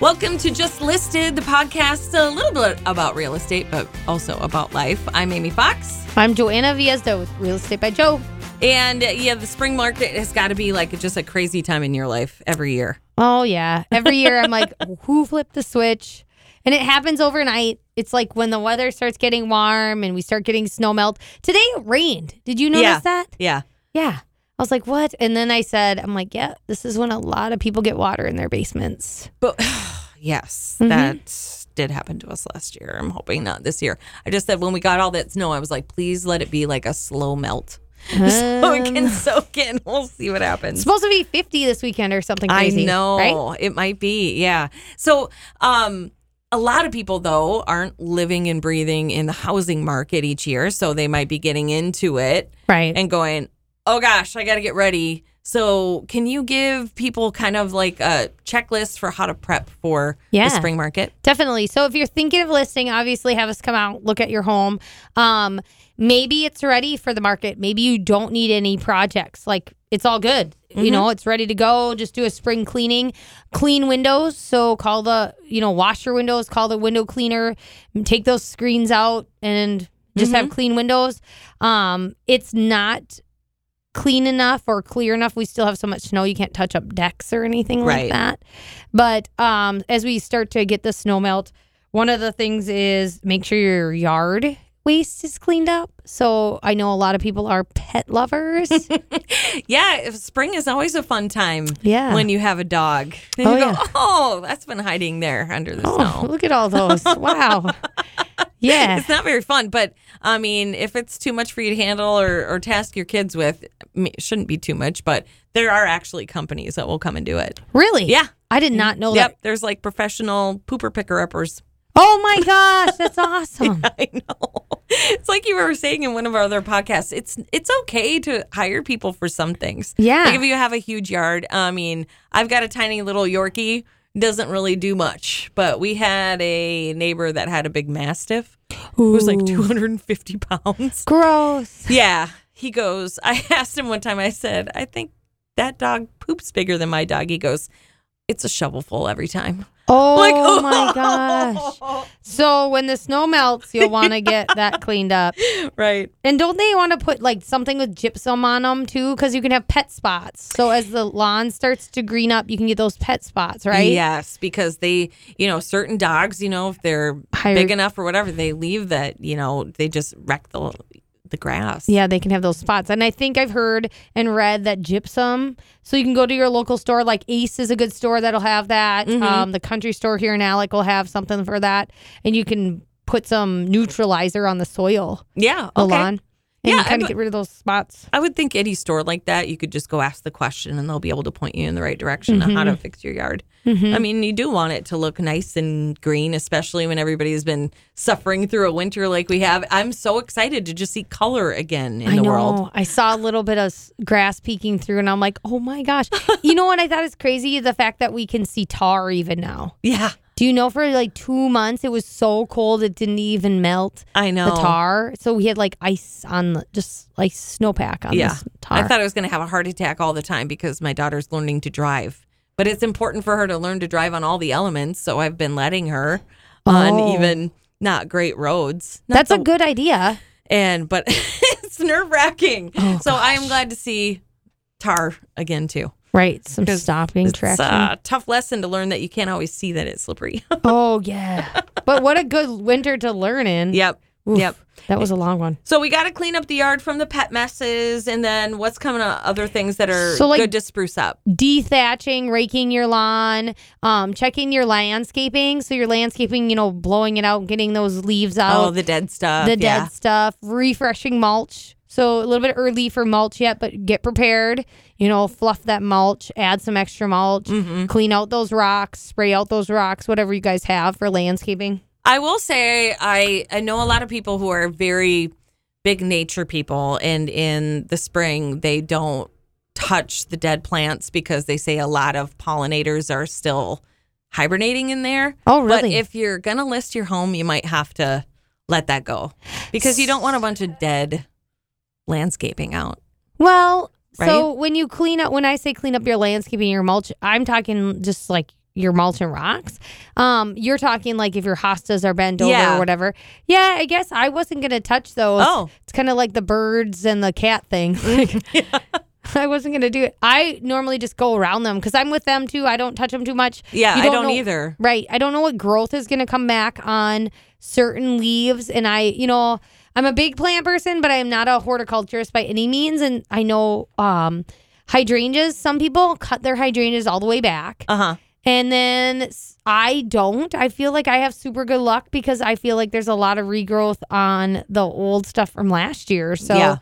Welcome to Just Listed, the podcast a little bit about real estate, but also about life. I'm Amy Fox. I'm Joanna Viesda with Real Estate by Joe. And uh, yeah, the spring market has got to be like just a crazy time in your life every year. Oh, yeah. Every year I'm like, who flipped the switch? And it happens overnight. It's like when the weather starts getting warm and we start getting snow melt. Today it rained. Did you notice yeah. that? Yeah. Yeah. I was like, what? And then I said, I'm like, yeah, this is when a lot of people get water in their basements. But yes, Mhm. that did happen to us last year. I'm hoping not this year. I just said when we got all that snow, I was like, please let it be like a slow melt so it can Um, soak in. We'll see what It's happens. supposed to be 50 this weekend or something crazy. I know Right? it might be. Yeah. So, um, a lot of people though aren't living and breathing in the housing market each year, so they might be getting into it Right. and going, "Oh gosh, I got to get ready." So, can you give people kind of like a checklist for how to prep for Yeah. the spring market? Definitely. So if you're thinking of listing, obviously have us come out, look at your home. Um, maybe it's ready for the market. Maybe you don't need any projects. Like it's all good. You know, it's ready to go. Just do a spring cleaning. Clean windows. So call the, you know, wash your windows, call the window cleaner, take those screens out and just have clean windows. Um, it's not clean enough or clear enough. We still have so much snow you can't touch up decks or anything Right. like that. But um, as we start to get the snow melt, one of the things is make sure your yard waste is cleaned up. So I know a lot of people are pet lovers. Yeah, spring is always a fun time. Yeah. When you have a dog, Oh, you go, yeah. "Oh, that's been hiding there under the oh, snow." look at all those. Wow. Yeah. It's not very fun, but I mean, if it's too much for you to handle or, or task your kids with, I mean, it shouldn't be too much, but there are actually companies that will come and do it. Really? Yeah. I did not know mm-hmm. Yep. that. There's like professional pooper picker uppers. Oh my gosh, that's awesome. I know. It's like you were saying in one of our other podcasts. It's it's okay to hire people for some things. Yeah. Like if you have a huge yard. I mean, I've got a tiny little Yorkie. Doesn't really do much, but we had a neighbor that had a big mastiff who was like 250 pounds. Gross. Yeah. He goes, I asked him one time, I said, I think that dog poops bigger than my dog. He goes, it's a shovelful every time. Oh Like, oh. my gosh. So when the snow melts, you'll want to get that cleaned up. Right. And don't they want to put like something with gypsum on them too? Because you can have pet spots. So as the lawn starts to green up, you can get those pet spots, right? Yes, because they, you know, certain dogs, you know, if they're Higher- big enough or whatever, they leave that, you know, they just wreck the the grass. Yeah, they can have those spots. And I think I've heard and read that gypsum. So you can go to your local store, like Ace is a good store that'll have that. Mm-hmm. Um, the country store here in Alec will have something for that. And you can put some neutralizer on the soil, Yeah. Okay. lawn, and Yeah, kind of get rid of those spots. I would think any store like that, you could just go ask the question and they'll be able to point you in the right direction on Mm-hmm. how to fix your yard. I mean, you do want it to look nice and green, especially when everybody's been suffering through a winter like we have. I'm so excited to just see color again in I the know. world. I saw a little bit of grass peeking through, and I'm like, oh my gosh. you know what I thought is crazy? The fact that we can see tar even now. Yeah, Do you know for like two months it was so cold it didn't even melt I know. the tar? So we had like ice on the just like snowpack on Yeah. tar. I thought I was going to have a heart attack all the time because my daughter's learning to drive. But it's important for her to learn to drive on all the elements. So I've been letting her on Oh. even not great roads. Not That's the- a good idea. and but it's nerve wracking. Oh, so I am glad to see tar again too. Right. Some stopping It's traction. a tough lesson to learn that you can't always see that it's slippery. oh yeah. but what a good winter to learn in. yep. Oof, Yep. That was a long one. So we got to clean up the yard from the pet messes, and then what's coming up? Other things that are So, like- good to spruce up. dethatching, raking your lawn, um, checking your landscaping. So your landscaping, you know, blowing it out, getting those leaves out, Oh, the dead stuff. the yeah. dead stuff, refreshing mulch. So a little bit early for mulch yet, but get prepared. You know, fluff that mulch, add some extra mulch, Mm-hmm. clean out those rocks, spray out those rocks, whatever you guys have for landscaping. I will say I I know a lot of people who are very big nature people and in the spring they don't touch the dead plants because they say a lot of pollinators are still hibernating in there. Oh, But really? if you're going to list your home, you might have to let that go because you don't want a bunch of dead landscaping out. Well, so when you clean up, when I say clean up your landscaping, your mulch, I'm talking just like your mulch and rocks. Um, you're talking like if your hostas are bent over Yeah. or whatever. Yeah, I guess I wasn't gonna touch those. Oh. It's kind of like the birds and the cat thing. Like, I wasn't gonna do it. I normally just go around them because I'm with them too. I don't touch them too much. Yeah, You I don't know- either. Right. I don't know what growth is gonna come back on certain leaves, and I, you know, I'm a big plant person, but I am not a horticulturist by any means. And I know um, hydrangeas. Some people cut their hydrangeas all the way back. Uh huh. And then I don't. I feel like I have super good luck because I feel like there's a lot of regrowth on the old stuff from last year. So yeah.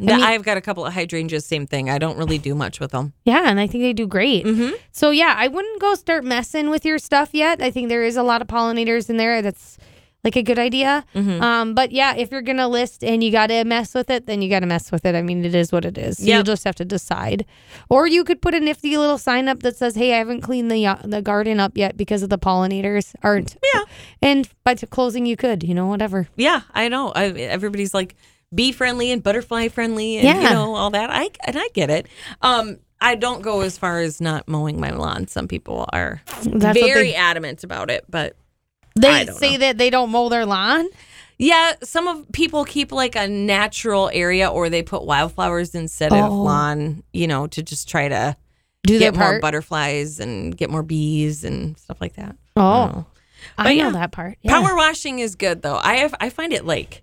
No, mean- I've got a couple of hydrangeas, same thing. I don't really do much with them. yeah, and I think they do great. Mm-hmm. So yeah, I wouldn't go start messing with your stuff yet. I think there is a lot of pollinators in there. That's like a good idea. Mm-hmm. Um, but yeah, if you're gonna list and you got to mess with it, then you got to mess with it. I mean, it is what it is. So You'll just have to decide. Or you could put a nifty little sign up that says, "Hey, I haven't cleaned the uh, the garden up yet because of the pollinators aren't." Yeah. And by closing, you could, you know, whatever. Yeah, I know. I, everybody's like bee friendly and butterfly friendly, and you know all that. I and I get it. Um, I don't go as far as not mowing my lawn. Some people are That's very they- adamant about it, but They don't say know. that they don't mow their lawn. yeah, some of people keep like a natural area, or they put wildflowers instead of Oh. lawn. You know, to just try to Do their get more butterflies and get more bees and stuff like that. oh, I But know yeah. that part. Yeah. Power washing is good though. I have, I find it like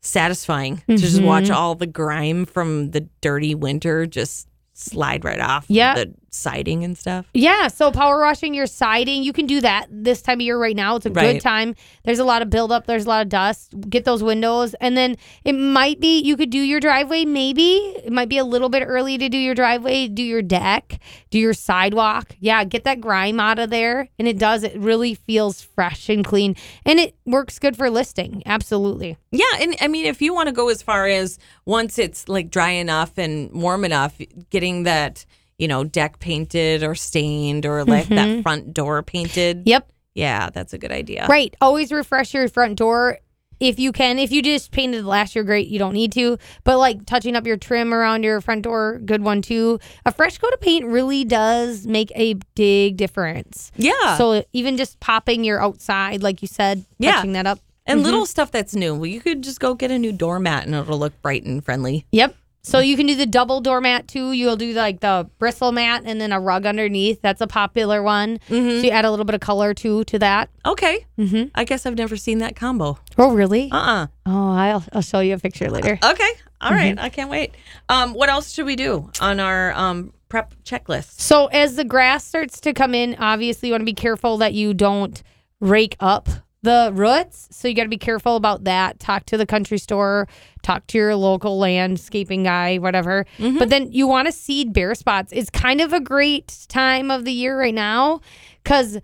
satisfying to just Mm-hmm. watch all the grime from the dirty winter just slide right off Yeah. the siding and stuff. Yeah, so power washing your siding, you can do that this time of year right now. It's a Right. good time. There's a lot of buildup, there's a lot of dust. Get those windows. And then it might be you could do your driveway, maybe. It might be a little bit early to do your driveway, do your deck, do your sidewalk. Yeah, get that grime out of there. And it does, it really feels fresh and clean. And it works good for listing. Absolutely. Yeah, and I mean if you want to go as far as once it's like dry enough and warm enough, getting that, you know, deck painted or stained or like that mm-hmm. front door painted. Yep. Yeah, that's a good idea. Right. Always refresh your front door if you can. If you just painted last year, great. You don't need to. But like touching up your trim around your front door, good one too. A fresh coat of paint really does make a big difference. Yeah. So even just popping your outside, like you said, Yeah. touching that up. and little mm-hmm. stuff that's new. Well, you could just go get a new doormat and it'll look bright and friendly. Yep. So you can do the double doormat too. You'll do like the bristle mat and then a rug underneath. That's a popular one. So you add a little bit of color too to that. Okay. Mm-hmm. I guess I've never seen that combo. Oh, really? Uh-uh. Oh, I'll, I'll show you a picture later. Okay. All right. I can't wait. Um, what else should we do on our um, prep checklist? So as the grass starts to come in, obviously you want to be careful that you don't rake up the roots. So you got to be careful about that. Talk to the country store, talk to your local landscaping guy, whatever. Mm-hmm. But then you want to seed bare spots. It's kind of a great time of the year right now cuz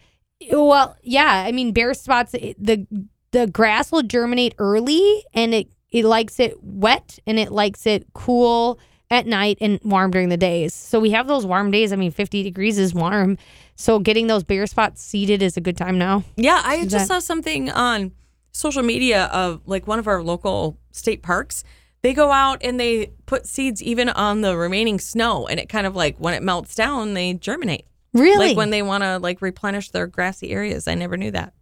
well, yeah, I mean bare spots the the grass will germinate early and it it likes it wet and it likes it cool at night and warm during the days. So we have those warm days. I mean, 50 degrees is warm. So getting those bare spots seeded is a good time now. Yeah, I just that- saw something on social media of like one of our local state parks. They go out and they put seeds even on the remaining snow, and it kind of like when it melts down, they germinate. Really? Like when they want to like replenish their grassy areas. I never knew that.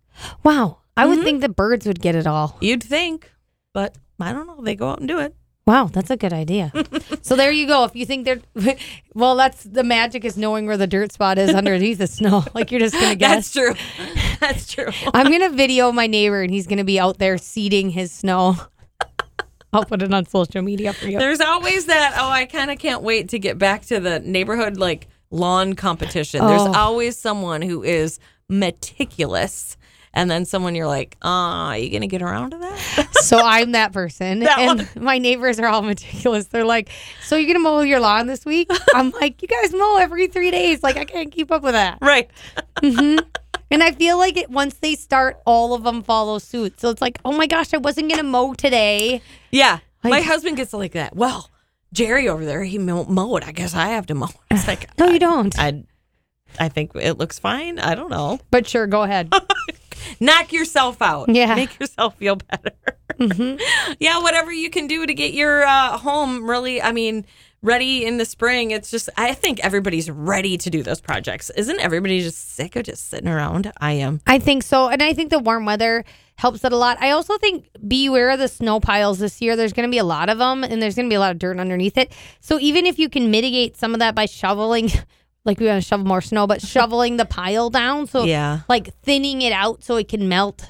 wow. I would mm-hmm. think the birds would get it all. You'd think, but I don't know. They go out and do it. Wow, that's a good idea. so there you go. If you think they're, well, that's the magic is knowing where the dirt spot is underneath the snow. Like you're just gonna guess. That's true. That's true. I'm gonna video my neighbor and he's gonna be out there seeding his snow. I'll put it on social media for you. There's always that. Oh, I kind of can't wait to get back to the neighborhood like lawn competition. There's Oh. always someone who is meticulous, and then someone you're like, ah, are you gonna get around to that? So I'm that person. That and my neighbors are all meticulous. They're like, So you're gonna mow your lawn this week? I'm like, You guys mow every three days. Like I can't keep up with that. right. And I feel like it once they start, all of them follow suit. So it's like, oh my gosh, I wasn't gonna mow today. Yeah. My husband gets like that. Well, Jerry over there, he mowed. I guess I have to mow. It's like, No, you don't. I, I think it looks fine. I don't know. But sure, go ahead. Knock yourself out. Yeah. Make yourself feel better. Yeah, whatever you can do to get your uh, home really, I mean, ready in the spring. It's just I think everybody's ready to do those projects. Isn't everybody just sick of just sitting around? I am. I think so. And I think the warm weather helps it a lot. I also think be aware of the snow piles this year. There's going to be a lot of them and there's going to be a lot of dirt underneath it. So even if you can mitigate some of that by shoveling, like we want to shovel more snow, but shoveling the pile down. So Yeah. like thinning it out so it can melt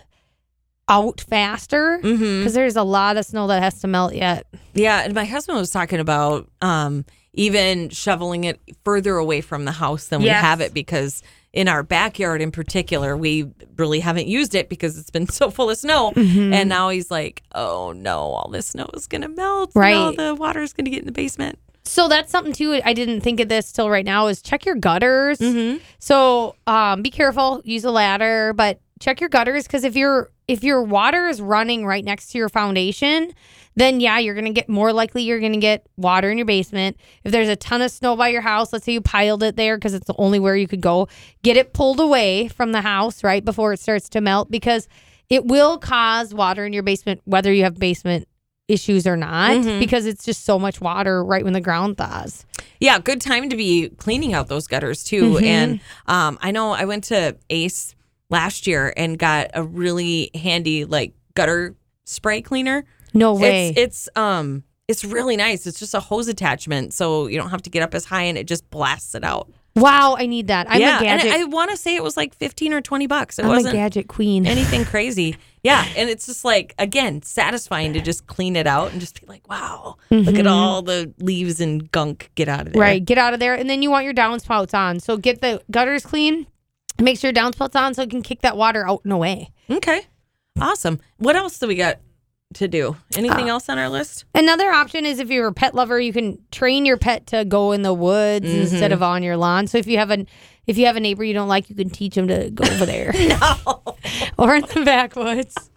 out faster because Mm-hmm. there's a lot of snow that has to melt yet. Yeah, and my husband was talking about um, even shoveling it further away from the house than we have it because in our backyard in particular, we really haven't used it because it's been so full of snow. Mm-hmm. And now he's like, "Oh no, all this snow is gonna melt. and all Right. the water is gonna get in the basement." So that's something too. I didn't think of this till right now. Is check your gutters. Mm-hmm. So um, be careful. Use a ladder, but check your gutters because if your if your water is running right next to your foundation, then yeah, you're gonna get more likely you're gonna get water in your basement. If there's a ton of snow by your house, let's say you piled it there because it's the only where you could go, get it pulled away from the house right before it starts to melt because it will cause water in your basement whether you have basement issues or not Mhm. because it's just so much water right when the ground thaws. Yeah, good time to be cleaning out those gutters too. Mhm. And um, I know I went to Ace last year and got a really handy like gutter spray cleaner. No way. It's it's um it's really nice. It's just a hose attachment, so you don't have to get up as high, and it just blasts it out. Wow, I need that. I'm yeah, a gadget. and I want to say it was like fifteen or twenty bucks. It I'm a wasn't gadget queen. anything crazy. Yeah, and it's just like again satisfying to just clean it out and just be like, wow, look at all the leaves and gunk get out of there. Mm-hmm. Right, get out of there, and then you want your downspouts on. So get the gutters clean. Make sure your downspouts on so it can kick that water out and away. Okay. Awesome. What else do we got to do? Anything Uh, else on our list? Another option is if you're a pet lover, you can train your pet to go in the woods Mm-hmm. instead of on your lawn. So if you have an if you have a neighbor you don't like, you can teach them to go over there No. or in the backwoods.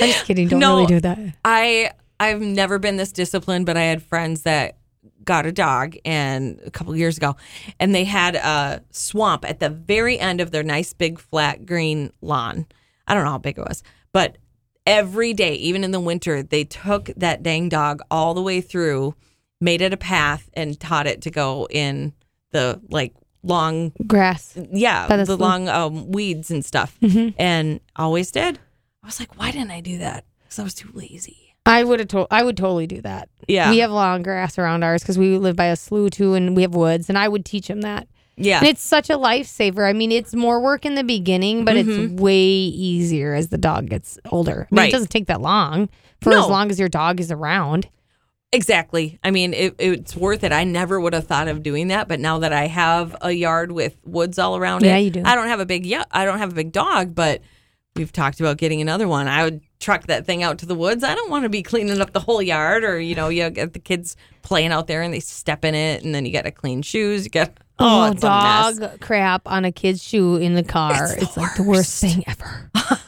I'm just kidding. Don't No. really do that. I I've never been this disciplined, but I had friends that got a dog and a couple years ago and they had a swamp at the very end of their nice big flat green lawn. I don't know how big it was, but every day, even in the winter, they took that dang dog all the way through, made it a path and taught it to go in the like long Grass. yeah, the long um, weeds and stuff, Mhm. and always did. I was like, why didn't I do that? Because I was too lazy. I would have told. I would totally do that. Yeah, We have long grass around ours because we live by a slough too, and we have woods. And I would teach him that. Yeah, And it's such a lifesaver. I mean, it's more work in the beginning, but it's way easier as the dog gets older. I mean, Mm-hmm. Right. It doesn't take that long for No. as long as your dog is around. exactly. I mean, it, it's worth it. I never would have thought of doing that, but now that I have a yard with woods all around Yeah, it, you do. I don't have a big yeah, I don't have a big dog, but we've talked about getting another one. I would truck that thing out to the woods. I don't want to be cleaning up the whole yard, or you know, you get the kids playing out there and they step in it, and then you got to clean shoes. You got oh, oh mess. dog crap on a kid's shoe in the car. It's It's, the like the worst thing ever.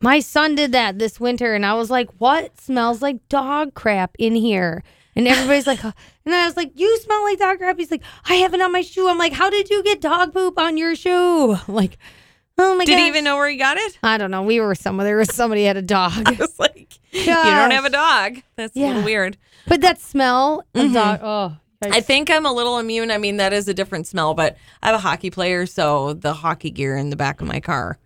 My son did that this winter, and I was like, "What smells like dog crap in here?" And everybody's like, "Huh." and I was like, "You smell like dog crap." He's like, "I have it on my shoe." I'm like, "How did you get dog poop on your shoe?" I'm like, oh my god! Did he even know where he got it? I don't know. We were somewhere. There was somebody had a dog, It's like you don't have a dog. That's a little weird. but that smell of mm-hmm. dog. Oh, I think I'm a little immune. I mean, that is a different smell, but I have a hockey player, so the hockey gear in the back of my car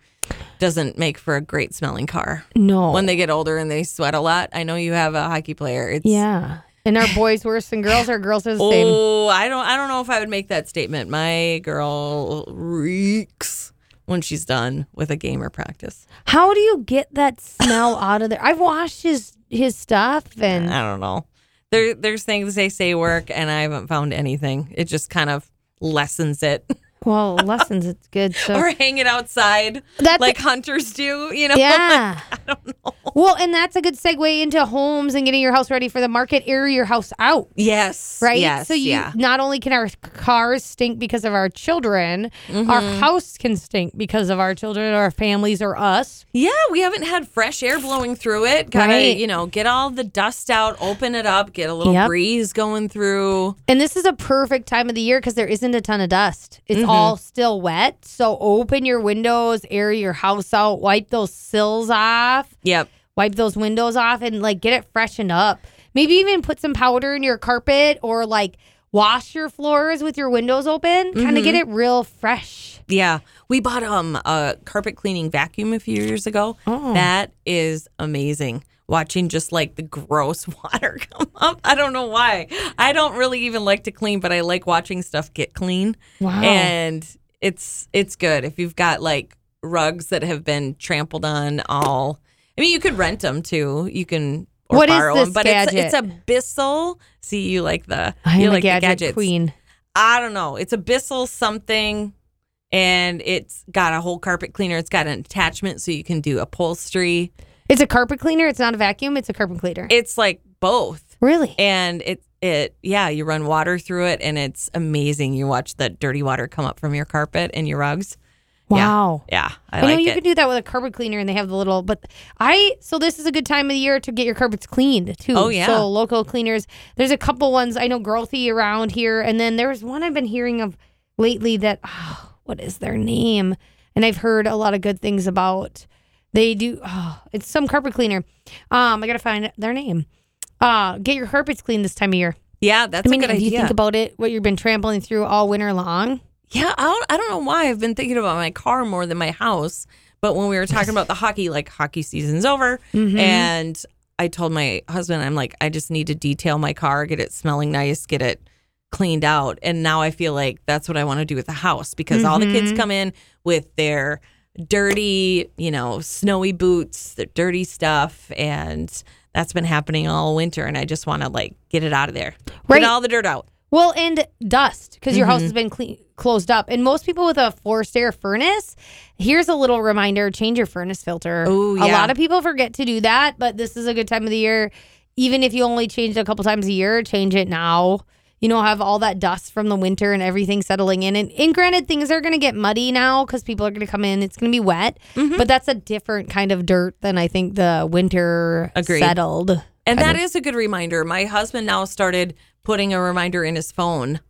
doesn't make for a great smelling car. no. When they get older and they sweat a lot, I know you have a hockey player. It's yeah. And are boys worse than girls, or girls are the same? Oh, I don't I don't know if I would make that statement. My girl reeks when she's done with a gamer practice. How do you get that smell out of there? I've washed his his stuff and I don't know. There there's things they say work and I haven't found anything. It just kind of lessens it. well, lessons it's good. So or hang it outside That's- like hunters do, you know? yeah. I don't know. Well, and that's a good segue into homes and getting your house ready for the market. Air your house out. Yes. Right. Yes. so you yeah. not only can our cars stink because of our children, Mm-hmm. our house can stink because of our children, our families, or us. Yeah, we haven't had fresh air blowing through it. Gotta, Right. you know, get all the dust out, open it up, get a little Yep. breeze going through. And this is a perfect time of the year because there isn't a ton of dust. It's Mm-hmm. All still wet. So open your windows, air your house out, wipe those sills off, Yep. wipe those windows off, and like get it freshened up. maybe even put some powder in your carpet or like wash your floors with your windows open. Kind of get Mm-hmm. it real fresh. Yeah, we bought um a carpet cleaning vacuum a few years ago. Oh. That is amazing. Watching just like the gross water come up. I don't know why. I don't really even like to clean, but I like watching stuff get clean. Wow. And it's it's good if you've got like rugs that have been trampled on all. I mean, you could rent them too. You can or What is borrow this them, but it's gadget? it's a Bissell. See, you like the I you am like gadget the gadgets. queen. I don't know. It's a Bissell something, and it's got a whole carpet cleaner. It's got an attachment so you can do upholstery. It's a carpet cleaner. It's not a vacuum. It's a carpet cleaner. It's like both, really? and it it yeah. You run water through it, and it's amazing. You watch the dirty water come up from your carpet and your rugs. Wow. Yeah, I, I, know you it. can do that with a carpet cleaner, and they have the little. But I so this is a good time of the year to get your carpets cleaned too. Oh, yeah. So local cleaners. There's a couple ones I know growthy around here, and then there's one I've been hearing of lately that oh, what is their name? And I've heard a lot of good things about. They do. Oh, it's some carpet cleaner. Um, I gotta find their name. Uh, get your carpets cleaned this time of year. yeah, that's I mean, a good do you think about it? What you've been trampling through all winter long? yeah, I don't, I don't know why I've been thinking about my car more than my house. But when we were talking about the hockey, like hockey season's over, Mm-hmm. and I told my husband, I'm like, I just need to detail my car, get it smelling nice, get it cleaned out. And now I feel like that's what I want to do with the house because all the Mm-hmm. kids come in with their dirty, you know, snowy boots, the dirty stuff. And that's been happening all winter. And I just want to like get it out of there, Right. get all the dirt out. Well, and dust because your Mm-hmm. house has been clean, closed up. And most people with a forced air furnace, here's a little reminder: change your furnace filter. Ooh, A lot of people forget to do that, but this is a good time of the year. Even if you only change it a couple times a year, change it now. You know, have all that dust from the winter and everything settling in. And, and granted, things are going to get muddy now because people are going to come in. It's going to be wet, Mm-hmm. but that's a different kind of dirt than I think the winter Agreed. settled. And that is a good reminder. My husband now started putting a reminder in his phone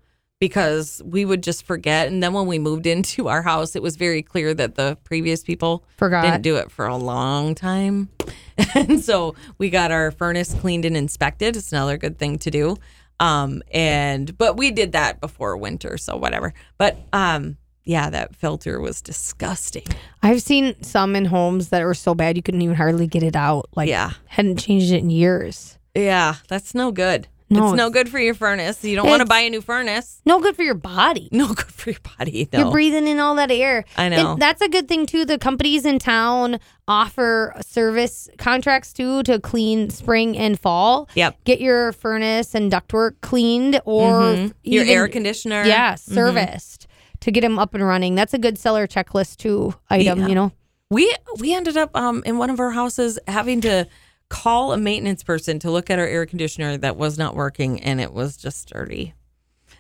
because we would just forget. And then when we moved into our house, it was very clear that the previous people Forgot. didn't do it for a long time. And so we got our furnace cleaned and inspected. It's another good thing to do. Um, and but we did that before winter, so whatever. But um, yeah, that filter was disgusting. I've seen some in homes that were so bad you couldn't even hardly get it out. Like, Yeah. hadn't changed it in years. Yeah, that's no good. No, it's no good for your furnace. You don't want to buy a new furnace. No good for your body. No good for your body. No. You're breathing in all that air. I know. And that's a good thing too. The companies in town offer service contracts too to clean spring and fall. Yep. Get your furnace and ductwork cleaned or Mhm. Your even- air conditioner. Yeah, Mhm. serviced to get them up and running. That's a good seller checklist too item, Yeah. you know. We we ended up um in one of our houses having to call a maintenance person to look at our air conditioner that was not working and it was just dirty.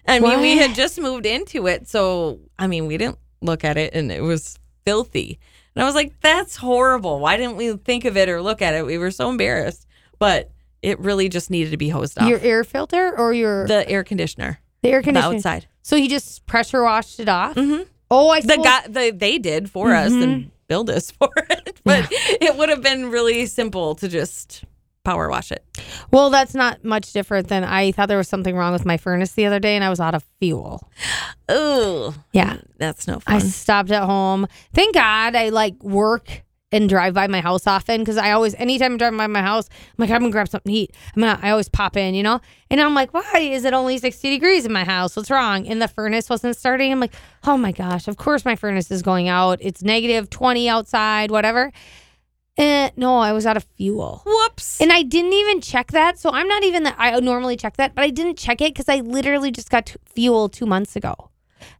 I mean, we had just moved into it, so I mean, we didn't look at it and it was filthy. And I was like, that's horrible. Why didn't we think of it or look at it? We were so embarrassed. But it really just needed to be hosed off. Your air filter or your the, the air conditioner, The air the conditioner. outside. So he just pressure washed it off. Mhm. Oh, I the suppose- guy the, they did for us Mm-hmm. and billed us for it but it would have been really simple to just power wash it Well, that's not much different than I thought there was something wrong with my furnace the other day, and I was out of fuel. oh Yeah, that's no fun. I stopped at home. Thank God I like work and drive by my house often because I always, anytime I'm driving by my house, I'm like, I'm gonna grab something to eat. I'm gonna, I always pop in, you know? And I'm like, why is it only 60 degrees in my house? What's wrong? And the furnace wasn't starting. I'm like, oh my gosh, of course my furnace is going out. It's negative 20 outside, whatever. And no, I was out of fuel. whoops And I didn't even check that. So I'm not even that I normally check that, but I didn't check it because I literally just got t- fuel two months ago.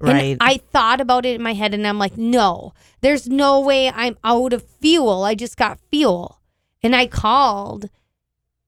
Right And I thought about it in my head and I'm like, no, there's no way I'm out of fuel. I just got fuel. And I called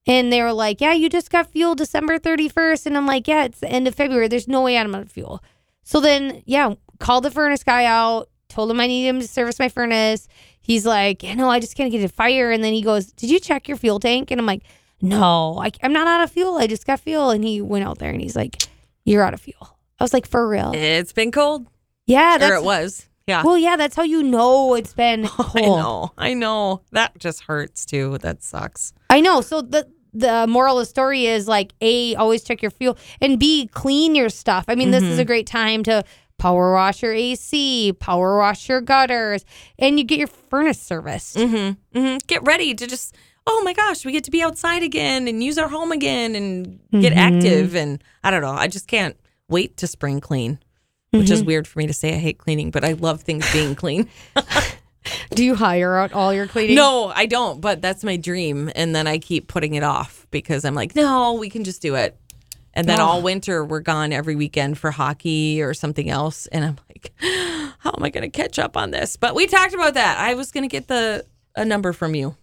and they were like, yeah, you just got fuel December 31st. And I'm like, yeah, it's the end of February. There's no way I'm out of fuel. So then, yeah, called the furnace guy out, told him I need him to service my furnace. He's like, yeah, no, I just can't get a fire. And then he goes, did you check your fuel tank? And I'm like, no, I, I'm not out of fuel. I just got fuel. And he went out there and he's like, you're out of fuel. I was like, for real? it's been cold Yeah, or it was yeah well, yeah, that's how you know it's been cold. I know I know that just hurts too that sucks I know. So the the moral of the story is like a always check your fuel and b clean your stuff. I mean, this is a great time to power wash your AC, power wash your gutters, and you get your furnace serviced. Mm-hmm. Mm-hmm. Get ready to just. Oh my gosh, we get to be outside again and use our home again and get Mhm. active. And I don't know. I just can't wait to spring clean, which is weird for me to say. I hate cleaning, but I love things being clean. Do you hire out all your cleaning? No, I don't, but that's my dream. And then I keep putting it off because I'm like, no, we can just do it. And then Oh. all winter, we're gone every weekend for hockey or something else. And I'm like, how am I going to catch up on this? But we talked about that. I was going to get the a number from you,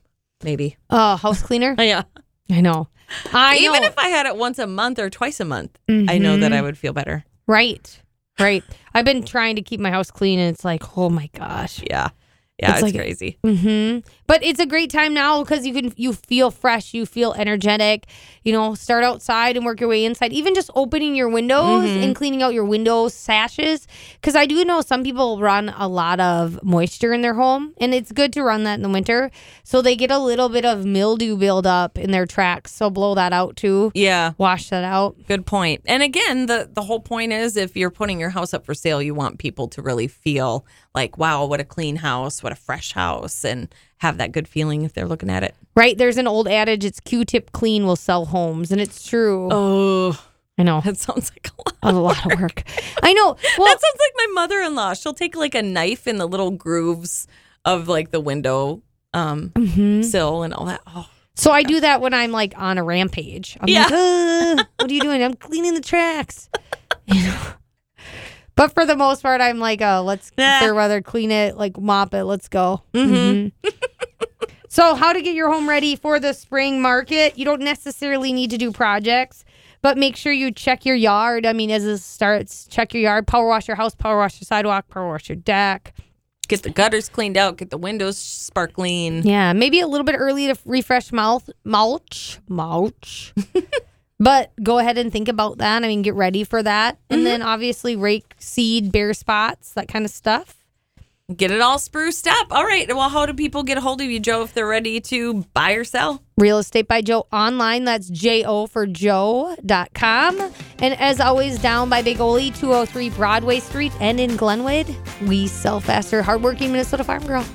maybe. Uh, house cleaner. Yeah. I know. I Even know. if I had it once a month or twice a month, I know that Mhm. I would feel better. Right. Right. I've been trying to keep my house clean and it's like, oh my gosh. Yeah. Yeah, It's it's, like- crazy. hmm But it's a great time now because you can you feel fresh, you feel energetic. You know, start outside and work your way inside. Even just opening your windows Mhm. and cleaning out your windows sashes. Because I do know some people run a lot of moisture in their home, and it's good to run that in the winter, so they get a little bit of mildew buildup in their tracks. So blow that out too. Yeah. Wash that out. Good point. And again, the the whole point is if you're putting your house up for sale, you want people to really feel like, wow, what a clean house, what a fresh house, and have that good feeling if they're looking at it. Right? There's an old adage: "It's Q-tip clean will sell homes," and it's true. Oh, I know. that sounds like a lot. a lot of work. I know. Well, that sounds like my mother-in-law. She'll take like a knife in the little grooves of like the window um mhm. sill and all that. Oh, so I do that when I'm like on a rampage. I'm Yeah. like, "Uh, what are you doing? I'm cleaning the tracks. You know. But for the most part, I'm like, oh, let's Nah. fair weather, clean it, like mop it, let's go. Mhm. Mhm. so, how to get your home ready for the spring market? You don't necessarily need to do projects, but make sure you check your yard. I mean, as it starts, check your yard, power wash your house, power wash your sidewalk, power wash your deck. get the gutters cleaned out, get the windows sparkling. Yeah, maybe a little bit early to refresh mouth mulch mulch. but go ahead and think about that. I mean, get ready for that, and mm-hmm. then obviously rake seed, bare spots, that kind of stuff. Get it all spruced up. All right. Well, how do people get a hold of you, Joe, if they're ready to buy or sell? Real Estate by Joe online. That's J O for Joe.com. And as always, down by Big Ole, 203 Broadway Street, and in Glenwood, we sell faster, hardworking Minnesota Farm Girl.